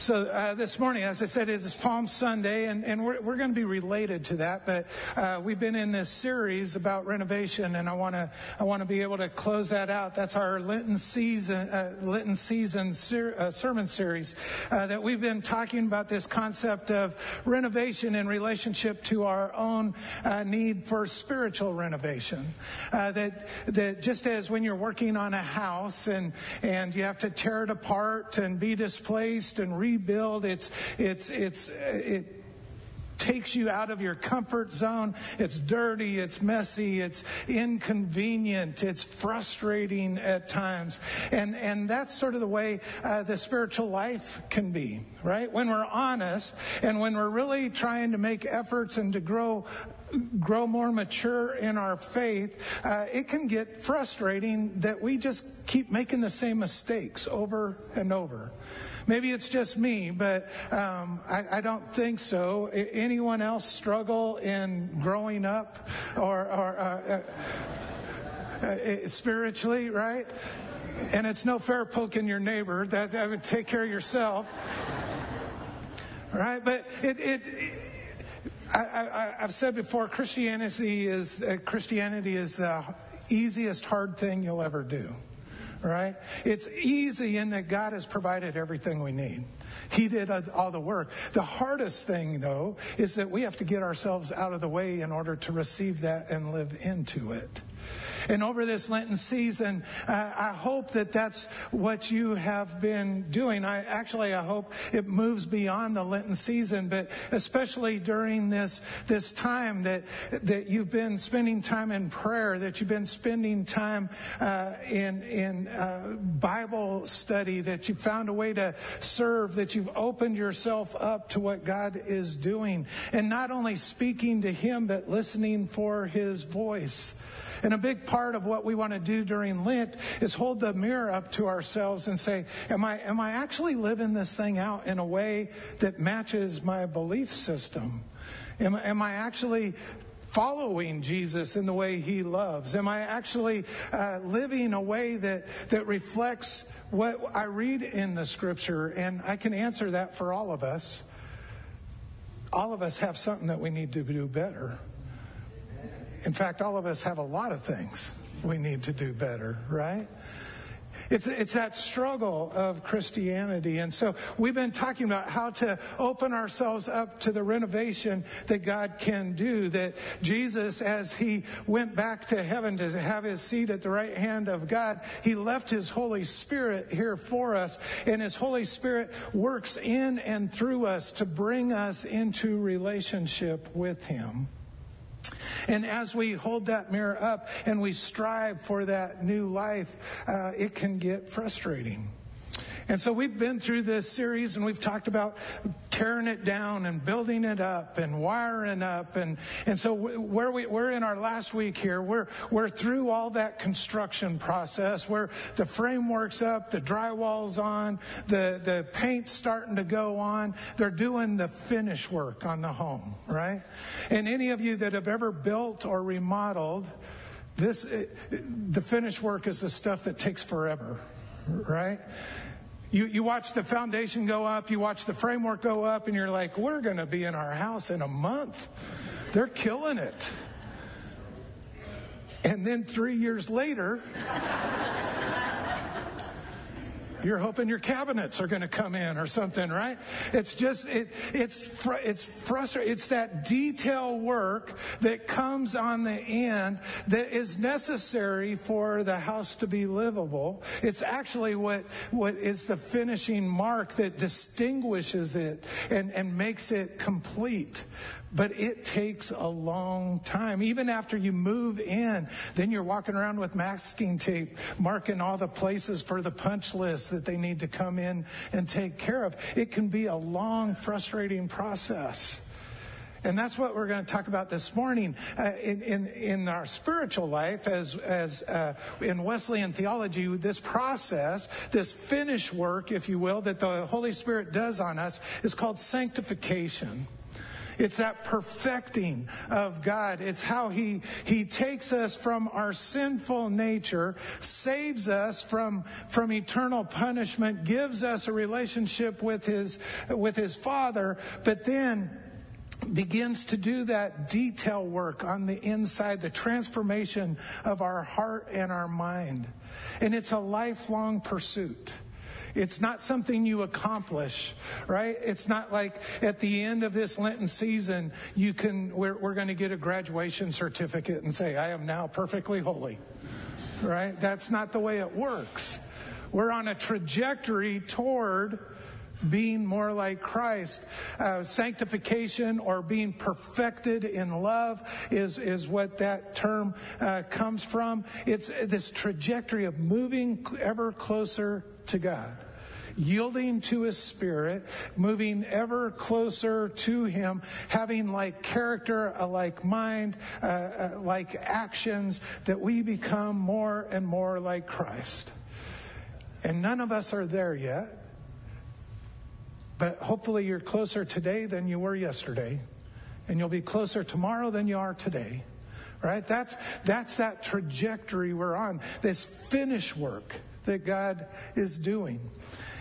So uh, this morning, as I said, it is Palm Sunday, and, and we're, we're going to be related to that. But uh, we've been in this series about renovation, and I want to I want to be able to close that out. That's our Lenten season uh, Lenten season ser- uh, sermon series uh, that we've been talking about this concept of renovation in relationship to our own uh, need for spiritual renovation. that that just as when you're working on a house and and you have to tear it apart and be displaced and re rebuild. It's, it's, it's, it, takes you out of your comfort zone. It's dirty, it's messy, it's inconvenient, it's frustrating at times. And, and that's sort of the way uh, the spiritual life can be, right? When we're honest and when we're really trying to make efforts and to grow grow more mature in our faith, uh, it can get frustrating that we just keep making the same mistakes over and over. Maybe it's just me, but um, I, I, don't think so. Anyone else struggle in growing up or, or uh, uh, uh, spiritually, right? And it's no fair poking your neighbor. That, that would take care of yourself, right? But it, it, it I, have said before, Christianity is uh, Christianity is the easiest hard thing you'll ever do right? It's easy in that God has provided everything we need. He did all the work. The hardest thing, though, is that we have to get ourselves out of the way in order to receive that and live into it. And over this Lenten season, uh, I hope that that's what you have been doing. I actually, I hope it moves beyond the Lenten season, but especially during this, this time that, that you've been spending time in prayer, that you've been spending time uh, in, in uh, Bible study, that you've found a way to serve, that you've opened yourself up to what God is doing. And not only speaking to Him, but listening for His voice. And a big part of what we want to do during Lent is hold the mirror up to ourselves and say, am I, am I actually living this thing out in a way that matches my belief system? Am, am I actually following Jesus in the way he loves? Am I actually uh, living a way that, that reflects what I read in the scripture? And I can answer that for all of us. All of us have something that we need to do better. In fact, all of us have a lot of things we need to do better, right? It's, it's that struggle of Christianity. And so we've been talking about how to open ourselves up to the renovation that God can do. That Jesus, as he went back to heaven to have his seat at the right hand of God, he left his Holy Spirit here for us. And his Holy Spirit works in and through us to bring us into relationship with him. And as we hold that mirror up and we strive for that new life, uh, it can get frustrating. And so we've been through this series and we've talked about tearing it down and building it up and wiring up. And, and so where we, we're in our last week here, we're, we're through all that construction process where the framework's up, the drywall's on, the, the paint's starting to go on. They're doing the finish work on the home, right? And any of you that have ever built or remodeled, this, eh, the finish work is the stuff that takes forever, right? You, you watch the foundation go up, you watch the framework go up, and you're like, we're going to be in our house in a month. They're killing it. And then three years later, you're hoping your cabinets are going to come in or something, right? It's just, it, it's, fr- it's frustrating. It's that detail work that comes on the end that is necessary for the house to be livable. It's actually what, what is the finishing mark that distinguishes it and, and makes it complete. But it takes a long time. Even after you move in, then you're walking around with masking tape, marking all the places for the punch list that they need to come in and take care of. It can be a long, frustrating process. And that's what we're going to talk about this morning uh, in, in, in, our spiritual life as, as uh, in Wesleyan theology, this process, this finish work, if you will, that the Holy Spirit does on us is called sanctification. It's that perfecting of God. It's how He, He takes us from our sinful nature, saves us from, from eternal punishment, gives us a relationship with His, with His Father, but then begins to do that detail work on the inside, the transformation of our heart and our mind. And it's a lifelong pursuit. It's not something you accomplish, right? It's not like at the end of this Lenten season, you can, we're, we're going to get a graduation certificate and say, I am now perfectly holy, right? That's not the way it works. We're on a trajectory toward being more like Christ. Uh, sanctification or being perfected in love is, is what that term uh, comes from. It's this trajectory of moving ever closer to God. Yielding to His Spirit, moving ever closer to Him, having like character, a like mind, uh, uh, like actions, that we become more and more like Christ. And none of us are there yet. But hopefully you're closer today than you were yesterday. And you'll be closer tomorrow than you are today. Right? That's, that's that trajectory we're on. This finish work that God is doing.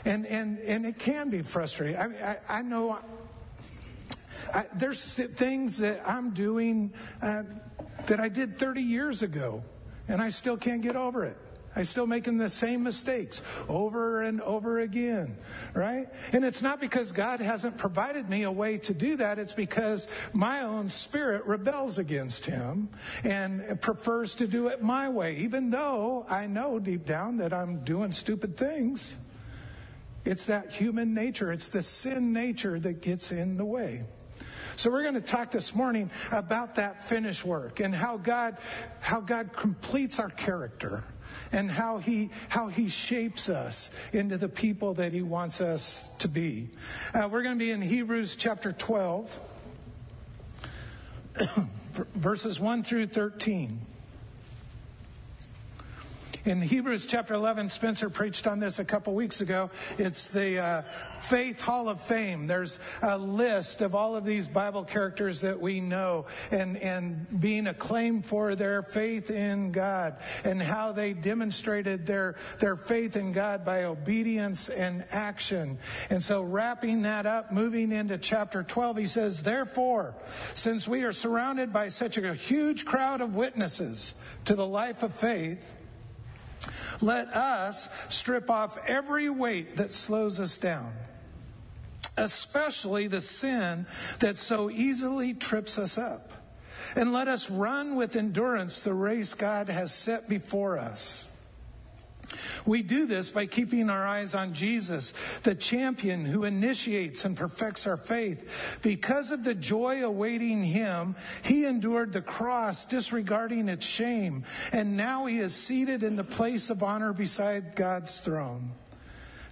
And, and, and it can be frustrating. I, I, I know I, there's things that I'm doing uh, that I did 30 years ago, and I still can't get over it. I'm still making the same mistakes over and over again, right? And it's not because God hasn't provided me a way to do that. It's because my own spirit rebels against Him and prefers to do it my way, even though I know deep down that I'm doing stupid things. It's that human nature, it's the sin nature that gets in the way. So we're going to talk this morning about that finished work and how God, how God completes our character and how he, how he shapes us into the people that he wants us to be. Uh, we're going to be in Hebrews chapter 12, verses 1 through 13. In Hebrews chapter 11, Spencer preached on this a couple weeks ago. It's the uh, Faith Hall of Fame. There's a list of all of these Bible characters that we know and, and being acclaimed for their faith in God and how they demonstrated their, their faith in God by obedience and action. And so wrapping that up, moving into chapter 12, he says, Therefore, since we are surrounded by such a huge crowd of witnesses to the life of faith, let us strip off every weight that slows us down, especially the sin that so easily trips us up. And let us run with endurance the race God has set before us. We do this by keeping our eyes on Jesus, the champion who initiates and perfects our faith. Because of the joy awaiting him, he endured the cross, disregarding its shame, and now he is seated in the place of honor beside God's throne.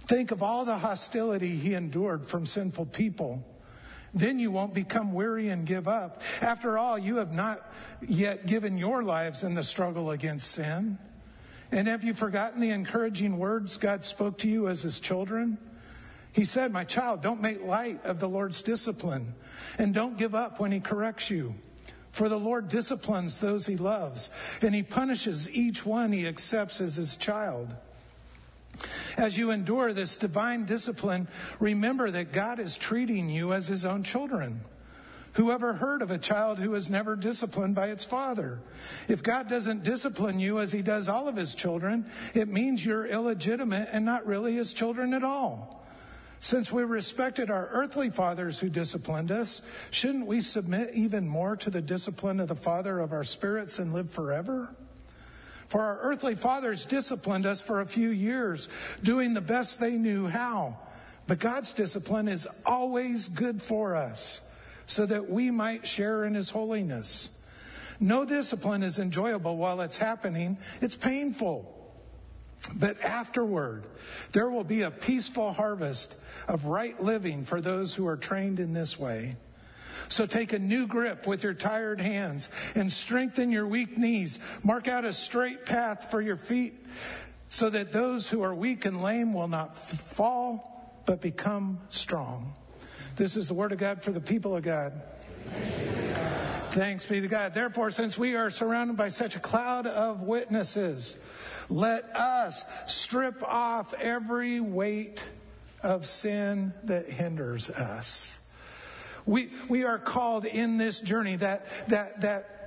Think of all the hostility he endured from sinful people. Then you won't become weary and give up. After all, you have not yet given your lives in the struggle against sin. And have you forgotten the encouraging words God spoke to you as his children? He said, My child, don't make light of the Lord's discipline and don't give up when he corrects you. For the Lord disciplines those he loves, and he punishes each one he accepts as his child. As you endure this divine discipline, remember that God is treating you as his own children. Who ever heard of a child who was never disciplined by its father? If God doesn't discipline you as he does all of his children, it means you're illegitimate and not really his children at all. Since we respected our earthly fathers who disciplined us, shouldn't we submit even more to the discipline of the Father of our spirits and live forever? For our earthly fathers disciplined us for a few years, doing the best they knew how. But God's discipline is always good for us so that we might share in his holiness. No discipline is enjoyable while it's happening, it's painful. But afterward, there will be a peaceful harvest of right living for those who are trained in this way. So take a new grip with your tired hands and strengthen your weak knees. Mark out a straight path for your feet so that those who are weak and lame will not fall, but become strong. This is the word of God for the people of God. Thanks be to God. Therefore, since we are surrounded by such a cloud of witnesses, let us strip off every weight of sin that hinders us. We, we are called in this journey that, that, that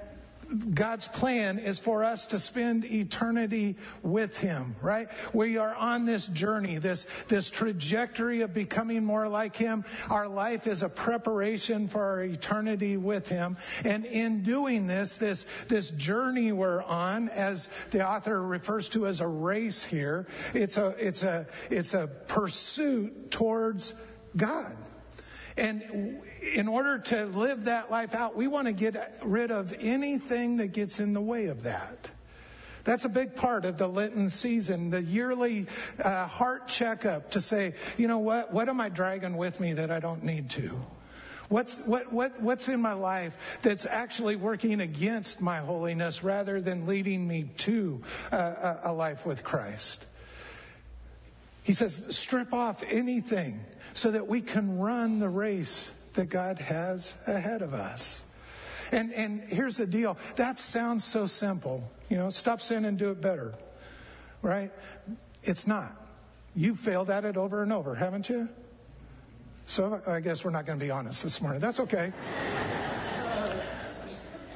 God's plan is for us to spend eternity with Him, right? We are on this journey, this, this trajectory of becoming more like Him. Our life is a preparation for our eternity with Him. And in doing this, this, this journey we're on, as the author refers to as a race here, it's a, it's a, it's a pursuit towards God. And in order to live that life out, we want to get rid of anything that gets in the way of that. That's a big part of the Lenten season, the yearly uh, heart checkup to say, you know what, what am I dragging with me that I don't need to? What's, what, what, what's in my life that's actually working against my holiness rather than leading me to uh, a life with Christ? He says, strip off anything so that we can run the race that God has ahead of us. And, and here's the deal. That sounds so simple. You know, stop sin and do it better. Right? It's not. You've failed at it over and over, haven't you? So I guess we're not going to be honest this morning. That's okay.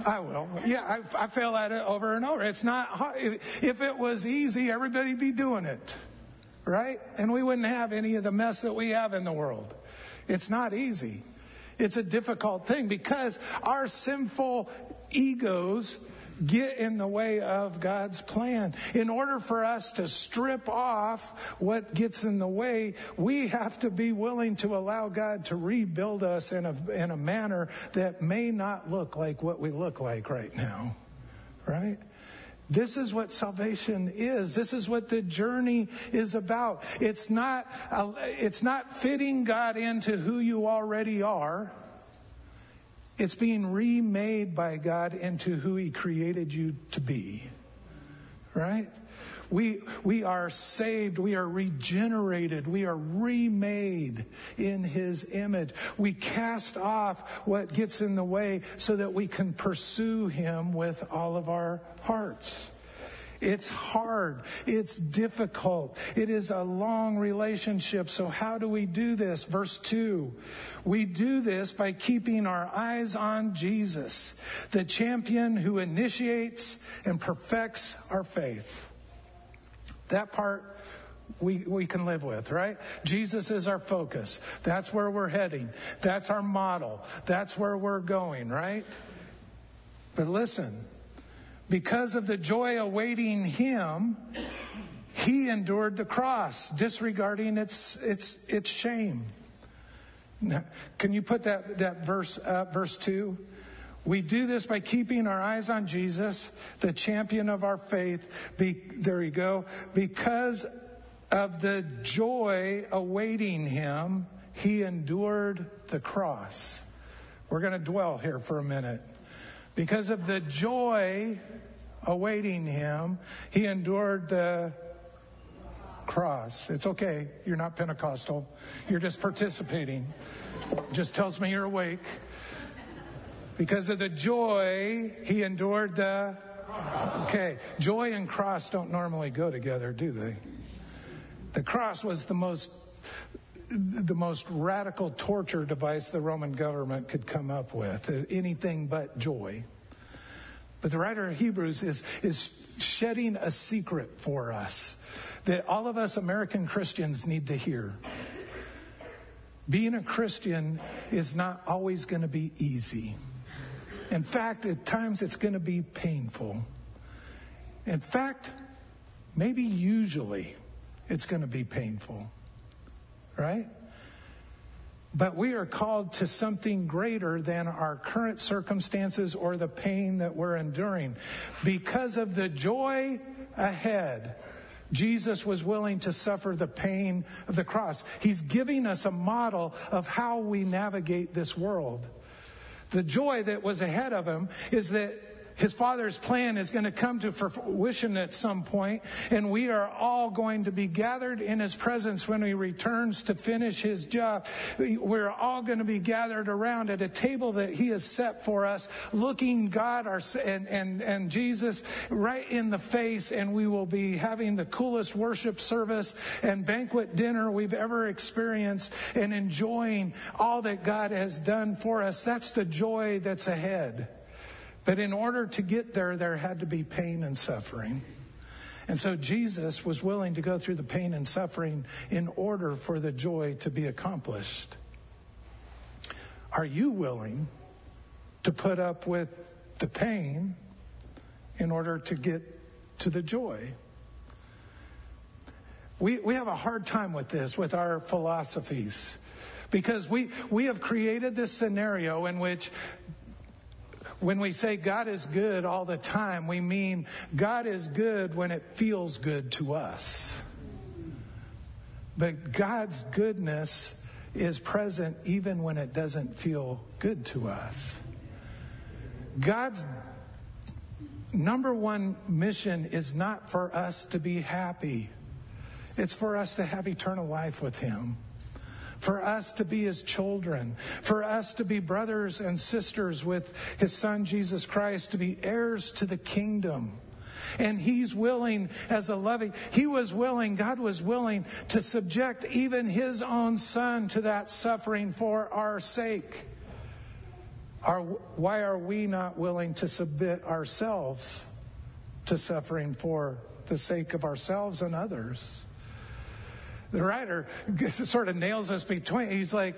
I will. Yeah, I, I, fail at it over and over. It's not hard. If, if it was easy, everybody'd be doing it. Right? And we wouldn't have any of the mess that we have in the world. It's not easy. It's a difficult thing because our sinful egos get in the way of God's plan. In order for us to strip off what gets in the way, we have to be willing to allow God to rebuild us in a, in a manner that may not look like what we look like right now. Right? This is what salvation is. This is what the journey is about. It's not, uh, it's not fitting God into who you already are. It's being remade by God into who He created you to be. Right? We, we are saved. We are regenerated. We are remade in His image. We cast off what gets in the way so that we can pursue Him with all of our hearts. It's hard. It's difficult. It is a long relationship. So how do we do this? Verse 2. We do this by keeping our eyes on Jesus, the champion who initiates and perfects our faith. That part we, we can live with, right? Jesus is our focus. That's where we're heading. That's our model. That's where we're going, right? But listen, because of the joy awaiting him, he endured the cross, disregarding its, its, its shame. Now, can you put that, that verse up, verse 2? We do this by keeping our eyes on Jesus, the champion of our faith. Be, there you go. Because of the joy awaiting him, he endured the cross. We're going to dwell here for a minute. Because of the joy awaiting him, he endured the cross. It's okay. You're not Pentecostal. You're just participating. Just tells me you're awake. Because of the joy, he endured the. Okay. Joy and cross don't normally go together, do they? The cross was the most the most radical torture device the Roman government could come up with. Uh, anything but joy. But the writer of Hebrews is, is shedding a secret for us that all of us American Christians need to hear. Being a Christian is not always going to be easy. In fact, at times it's going to be painful. In fact, maybe usually it's going to be painful. Right? But we are called to something greater than our current circumstances or the pain that we're enduring. Because of the joy ahead, Jesus was willing to suffer the pain of the cross. He's giving us a model of how we navigate this world. The joy that was ahead of him is that his father's plan is going to come to fruition at some point, and we are all going to be gathered in his presence when he returns to finish his job. We're all going to be gathered around at a table that he has set for us, looking God our, and, and, and Jesus right in the face, and we will be having the coolest worship service and banquet dinner we've ever experienced and enjoying all that God has done for us. That's the joy that's ahead. But in order to get there, there had to be pain and suffering. And so Jesus was willing to go through the pain and suffering in order for the joy to be accomplished. Are you willing to put up with the pain in order to get to the joy? We, we have a hard time with this, with our philosophies, because we, we have created this scenario in which when we say God is good all the time, we mean God is good when it feels good to us. But God's goodness is present even when it doesn't feel good to us. God's number one mission is not for us to be happy. It's for us to have eternal life with Him for us to be his children, for us to be brothers and sisters with his son Jesus Christ, to be heirs to the kingdom. And he's willing, as a loving, he was willing, God was willing to subject even his own son to that suffering for our sake. Are, why are we not willing to submit ourselves to suffering for the sake of ourselves and others? The writer sort of nails us between. He's like,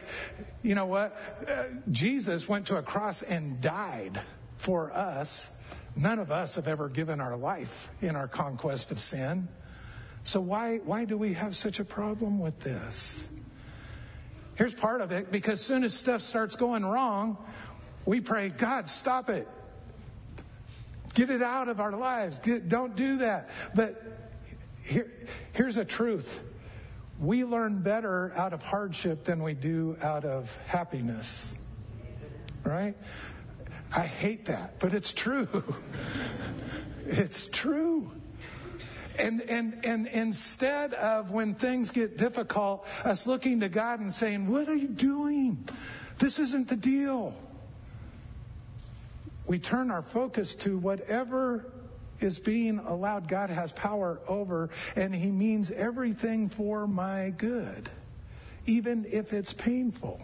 you know what? Uh, Jesus went to a cross and died for us. None of us have ever given our life in our conquest of sin. So why, why do we have such a problem with this? Here's part of it because soon as stuff starts going wrong, we pray, God, stop it. Get it out of our lives. Get, don't do that. But here, here's a truth we learn better out of hardship than we do out of happiness. Right? I hate that, but it's true. it's true. And, and, and instead of when things get difficult, us looking to God and saying, What are you doing? This isn't the deal. We turn our focus to whatever is being allowed. God has power over, and He means everything for my good, even if it's painful.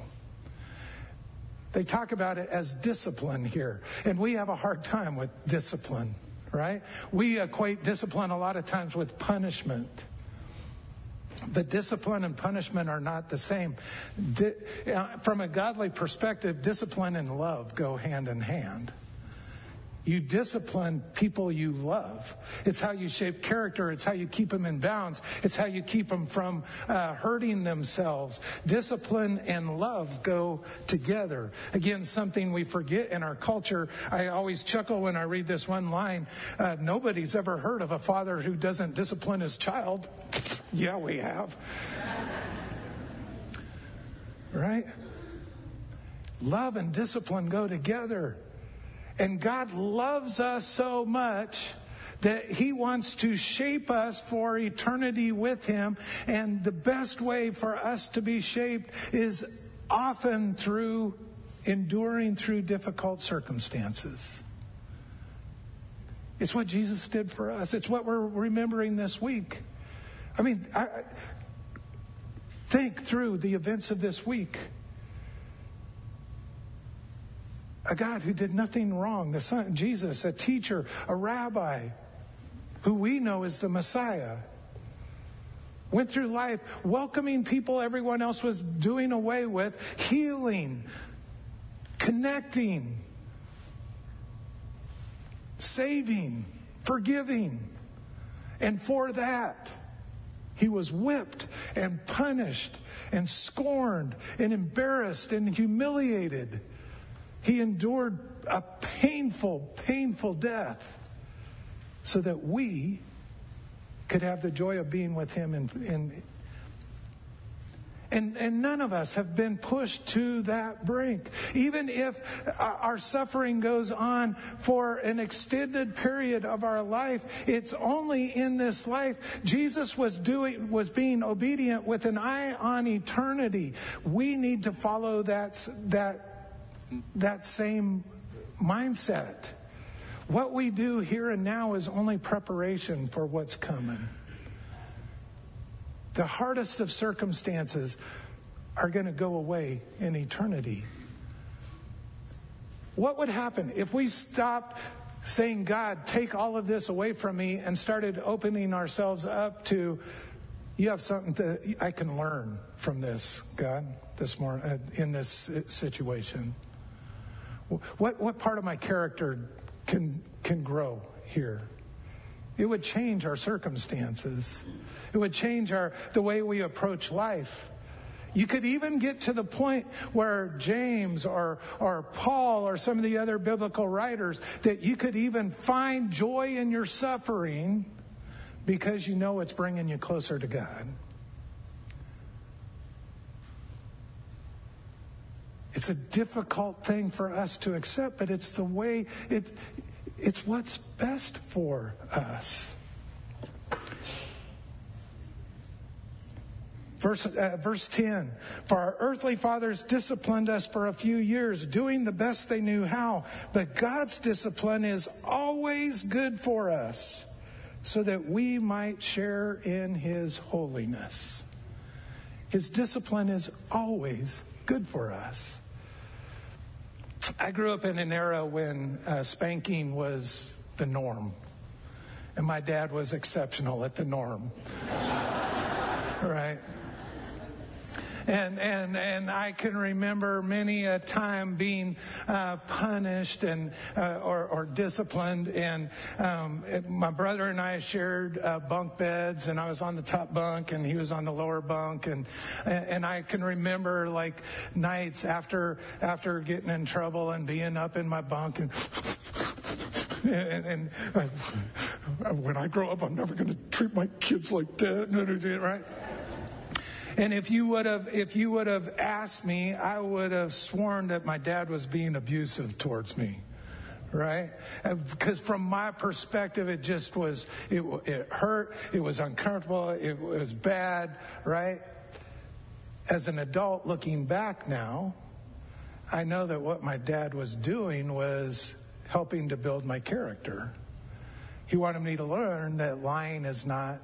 They talk about it as discipline here, and we have a hard time with discipline, right? We equate discipline a lot of times with punishment. But discipline and punishment are not the same. Di- uh, from a godly perspective, discipline and love go hand in hand. You discipline people you love. It's how you shape character. It's how you keep them in bounds. It's how you keep them from uh, hurting themselves. Discipline and love go together. Again, something we forget in our culture. I always chuckle when I read this one line. Uh, nobody's ever heard of a father who doesn't discipline his child. yeah, we have. right? Love and discipline go together. And God loves us so much that He wants to shape us for eternity with Him. And the best way for us to be shaped is often through enduring through difficult circumstances. It's what Jesus did for us. It's what we're remembering this week. I mean, I, think through the events of this week a God who did nothing wrong, the Son, Jesus, a teacher, a rabbi, who we know is the Messiah, went through life welcoming people everyone else was doing away with, healing, connecting, saving, forgiving. And for that, he was whipped and punished and scorned and embarrassed and humiliated. He endured a painful, painful death so that we could have the joy of being with him in, in And, and none of us have been pushed to that brink. Even if our suffering goes on for an extended period of our life, it's only in this life. Jesus was doing, was being obedient with an eye on eternity. We need to follow that, that, that same mindset. What we do here and now is only preparation for what's coming. The hardest of circumstances are going to go away in eternity. What would happen if we stopped saying, God, take all of this away from me, and started opening ourselves up to, you have something that I can learn from this, God, this morning, uh, in this situation? What, what part of my character can, can grow here. It would change our circumstances. It would change our, the way we approach life. You could even get to the point where James or, or Paul or some of the other biblical writers that you could even find joy in your suffering because you know it's bringing you closer to God. It's a difficult thing for us to accept, but it's the way it, it's what's best for us. Verse, uh, verse 10 For our earthly fathers disciplined us for a few years, doing the best they knew how. But God's discipline is always good for us, so that we might share in His holiness. His discipline is always good for us. I grew up in an era when uh, spanking was the norm, and my dad was exceptional at the norm. right? And and and I can remember many a time being uh, punished and uh, or, or, disciplined. And um, it, my brother and I shared uh, bunk beds, and I was on the top bunk, and he was on the lower bunk, and and I can remember like nights after after getting in trouble and being up in my bunk and. and, and uh, when I grow up, I'm never going to treat my kids like that, right? And if you would have, if you would have asked me, I would have sworn that my dad was being abusive towards me. Right? Because from my perspective, it just was, it, it hurt, it was uncomfortable, it was bad, right? As an adult looking back now, I know that what my dad was doing was helping to build my character. He wanted me to learn that lying is not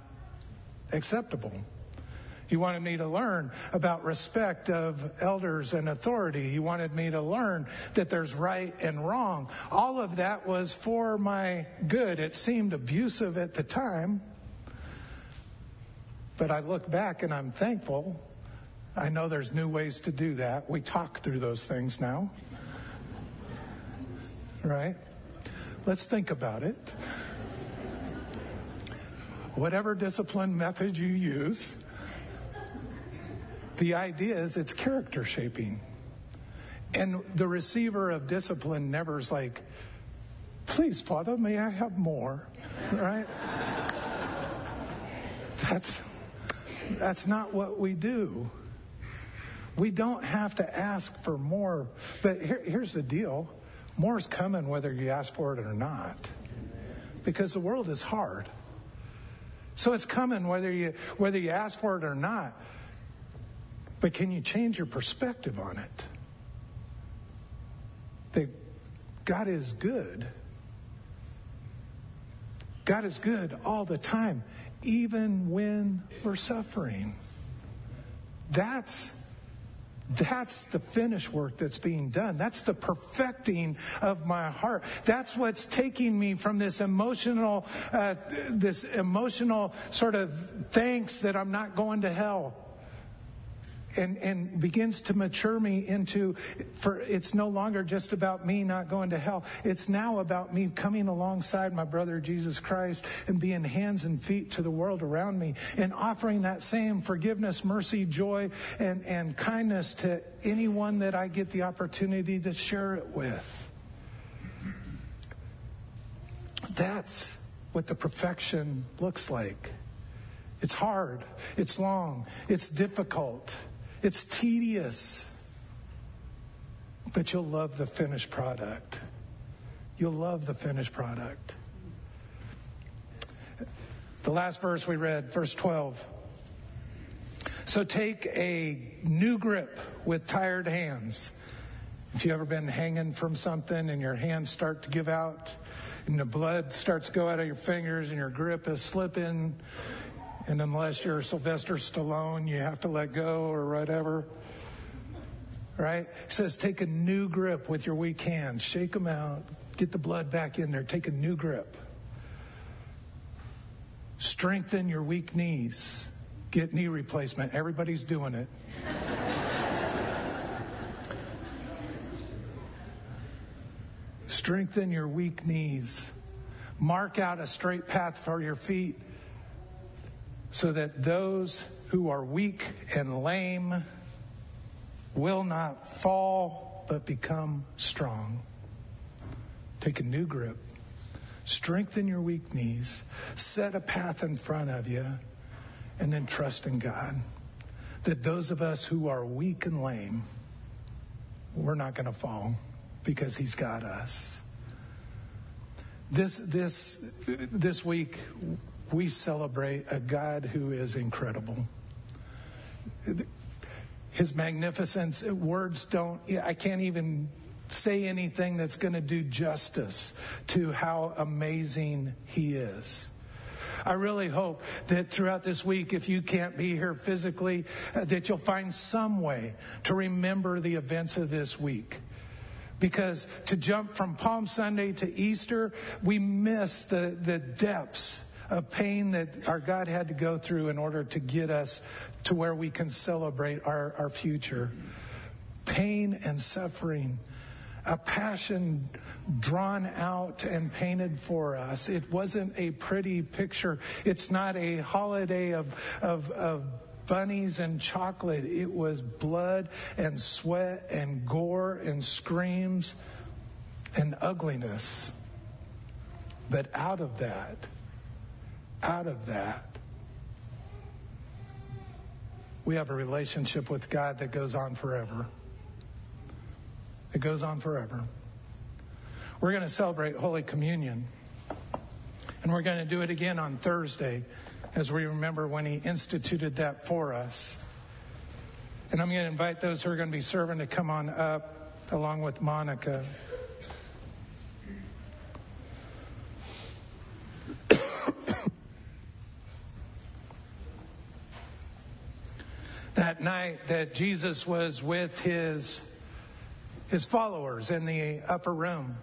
acceptable. He wanted me to learn about respect of elders and authority. He wanted me to learn that there's right and wrong. All of that was for my good. It seemed abusive at the time, but I look back and I'm thankful. I know there's new ways to do that. We talk through those things now. Right? Let's think about it. Whatever discipline method you use, the idea is it's character shaping. And the receiver of discipline never is like, please, Father, may I have more? Right? That's, that's not what we do. We don't have to ask for more. But here, here's the deal more is coming whether you ask for it or not. Because the world is hard. So it's coming whether you, whether you ask for it or not. But can you change your perspective on it? That God is good. God is good all the time, even when we're suffering. That's that's the finish work that's being done. That's the perfecting of my heart. That's what's taking me from this emotional, uh, this emotional sort of thanks that I'm not going to hell and, and begins to mature me into for it's no longer just about me not going to hell. It's now about me coming alongside my brother jesus christ and being hands and feet to the world around me and offering that same forgiveness mercy joy and, and kindness to anyone that i get the opportunity to share it with. That's what the perfection looks like. It's hard. It's long. It's difficult It's tedious. But you'll love the finished product. You'll love the finished product. The last verse we read, verse 12. So take a new grip with tired hands. If you've ever been hanging from something and your hands start to give out and the blood starts to go out of your fingers and your grip is slipping, and unless you're Sylvester Stallone, you have to let go or whatever. Right? He says, take a new grip with your weak hands, shake them out, get the blood back in there, take a new grip. Strengthen your weak knees. Get knee replacement. Everybody's doing it. Strengthen your weak knees. Mark out a straight path for your feet so that those who are weak and lame will not fall but become strong. Take a new grip. Strengthen your weak knees. Set a path in front of you and then trust in God that those of us who are weak and lame, we're not going to fall because He's got us. This, this, this week, we celebrate a God who is incredible. His magnificence, words don't, I can't even say anything that's going to do justice to how amazing He is. I really hope that throughout this week, if you can't be here physically, uh, that you'll find some way to remember the events of this week. Because to jump from Palm Sunday to Easter, we miss the, the depths of pain that our God had to go through in order to get us to where we can celebrate our, our future. Pain and suffering a passion drawn out and painted for us. It wasn't a pretty picture. It's not a holiday of, of, of bunnies and chocolate. It was blood and sweat and gore and screams and ugliness. But out of that, out of that, we have a relationship with God that goes on forever. It goes on forever. We're going to celebrate Holy Communion. And we're going to do it again on Thursday as we remember when he instituted that for us. And I'm going to invite those who are going to be serving to come on up along with Monica. Night that Jesus was with his his followers in the upper room.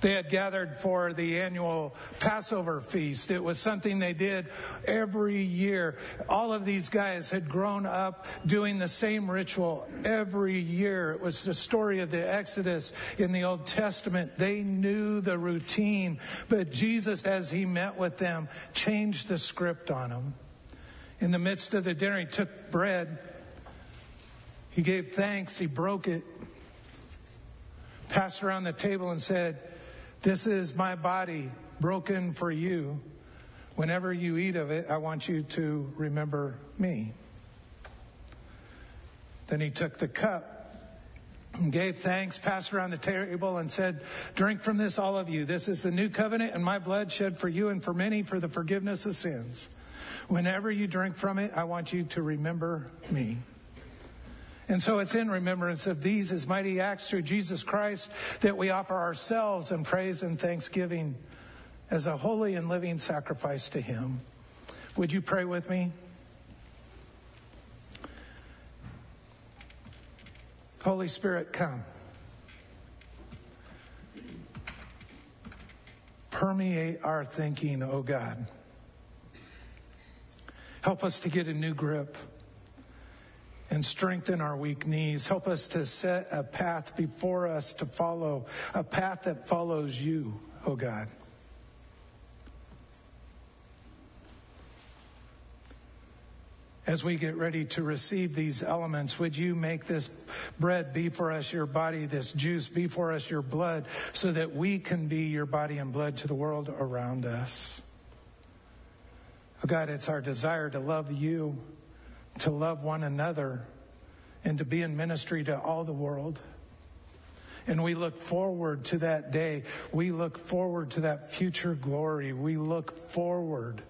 They had gathered for the annual Passover feast. It was something they did every year. All of these guys had grown up doing the same ritual every year. It was the story of the Exodus in the Old Testament. They knew the routine, but Jesus, as he met with them, changed the script on them. In the midst of the dinner, he took bread. He gave thanks. He broke it passed around the table and said, This is my body broken for you. Whenever you eat of it, I want you to remember me. Then he took the cup and gave thanks, passed around the table, and said, Drink from this, all of you. This is the new covenant and my blood shed for you and for many for the forgiveness of sins. Whenever you drink from it, I want you to remember me. And so it's in remembrance of these his mighty acts through Jesus Christ that we offer ourselves in praise and thanksgiving as a holy and living sacrifice to him. Would you pray with me? Holy Spirit, come. Permeate our thinking, O oh God. Help us to get a new grip and strengthen our weak knees. Help us to set a path before us to follow, a path that follows you, oh God. As we get ready to receive these elements, would you make this bread be for us your body, this juice be for us your blood, so that we can be your body and blood to the world around us? Oh God, it's our desire to love you to love one another, and to be in ministry to all the world. And we look forward to that day. We look forward to that future glory. We look forward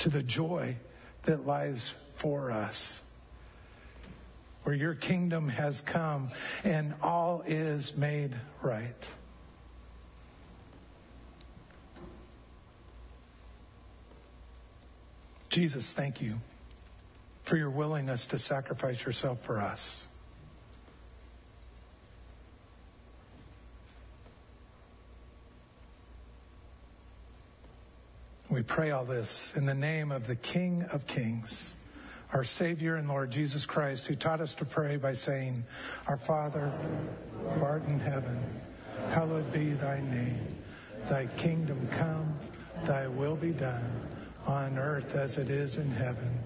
to the joy that lies for us. Where your kingdom has come and all is made right. Jesus, thank you for your willingness to sacrifice yourself for us. We pray all this in the name of the King of Kings, our Savior and Lord Jesus Christ, who taught us to pray by saying, Our Father, who art in heaven, hallowed be thy name. Thy kingdom come, thy will be done, on earth as it is in heaven.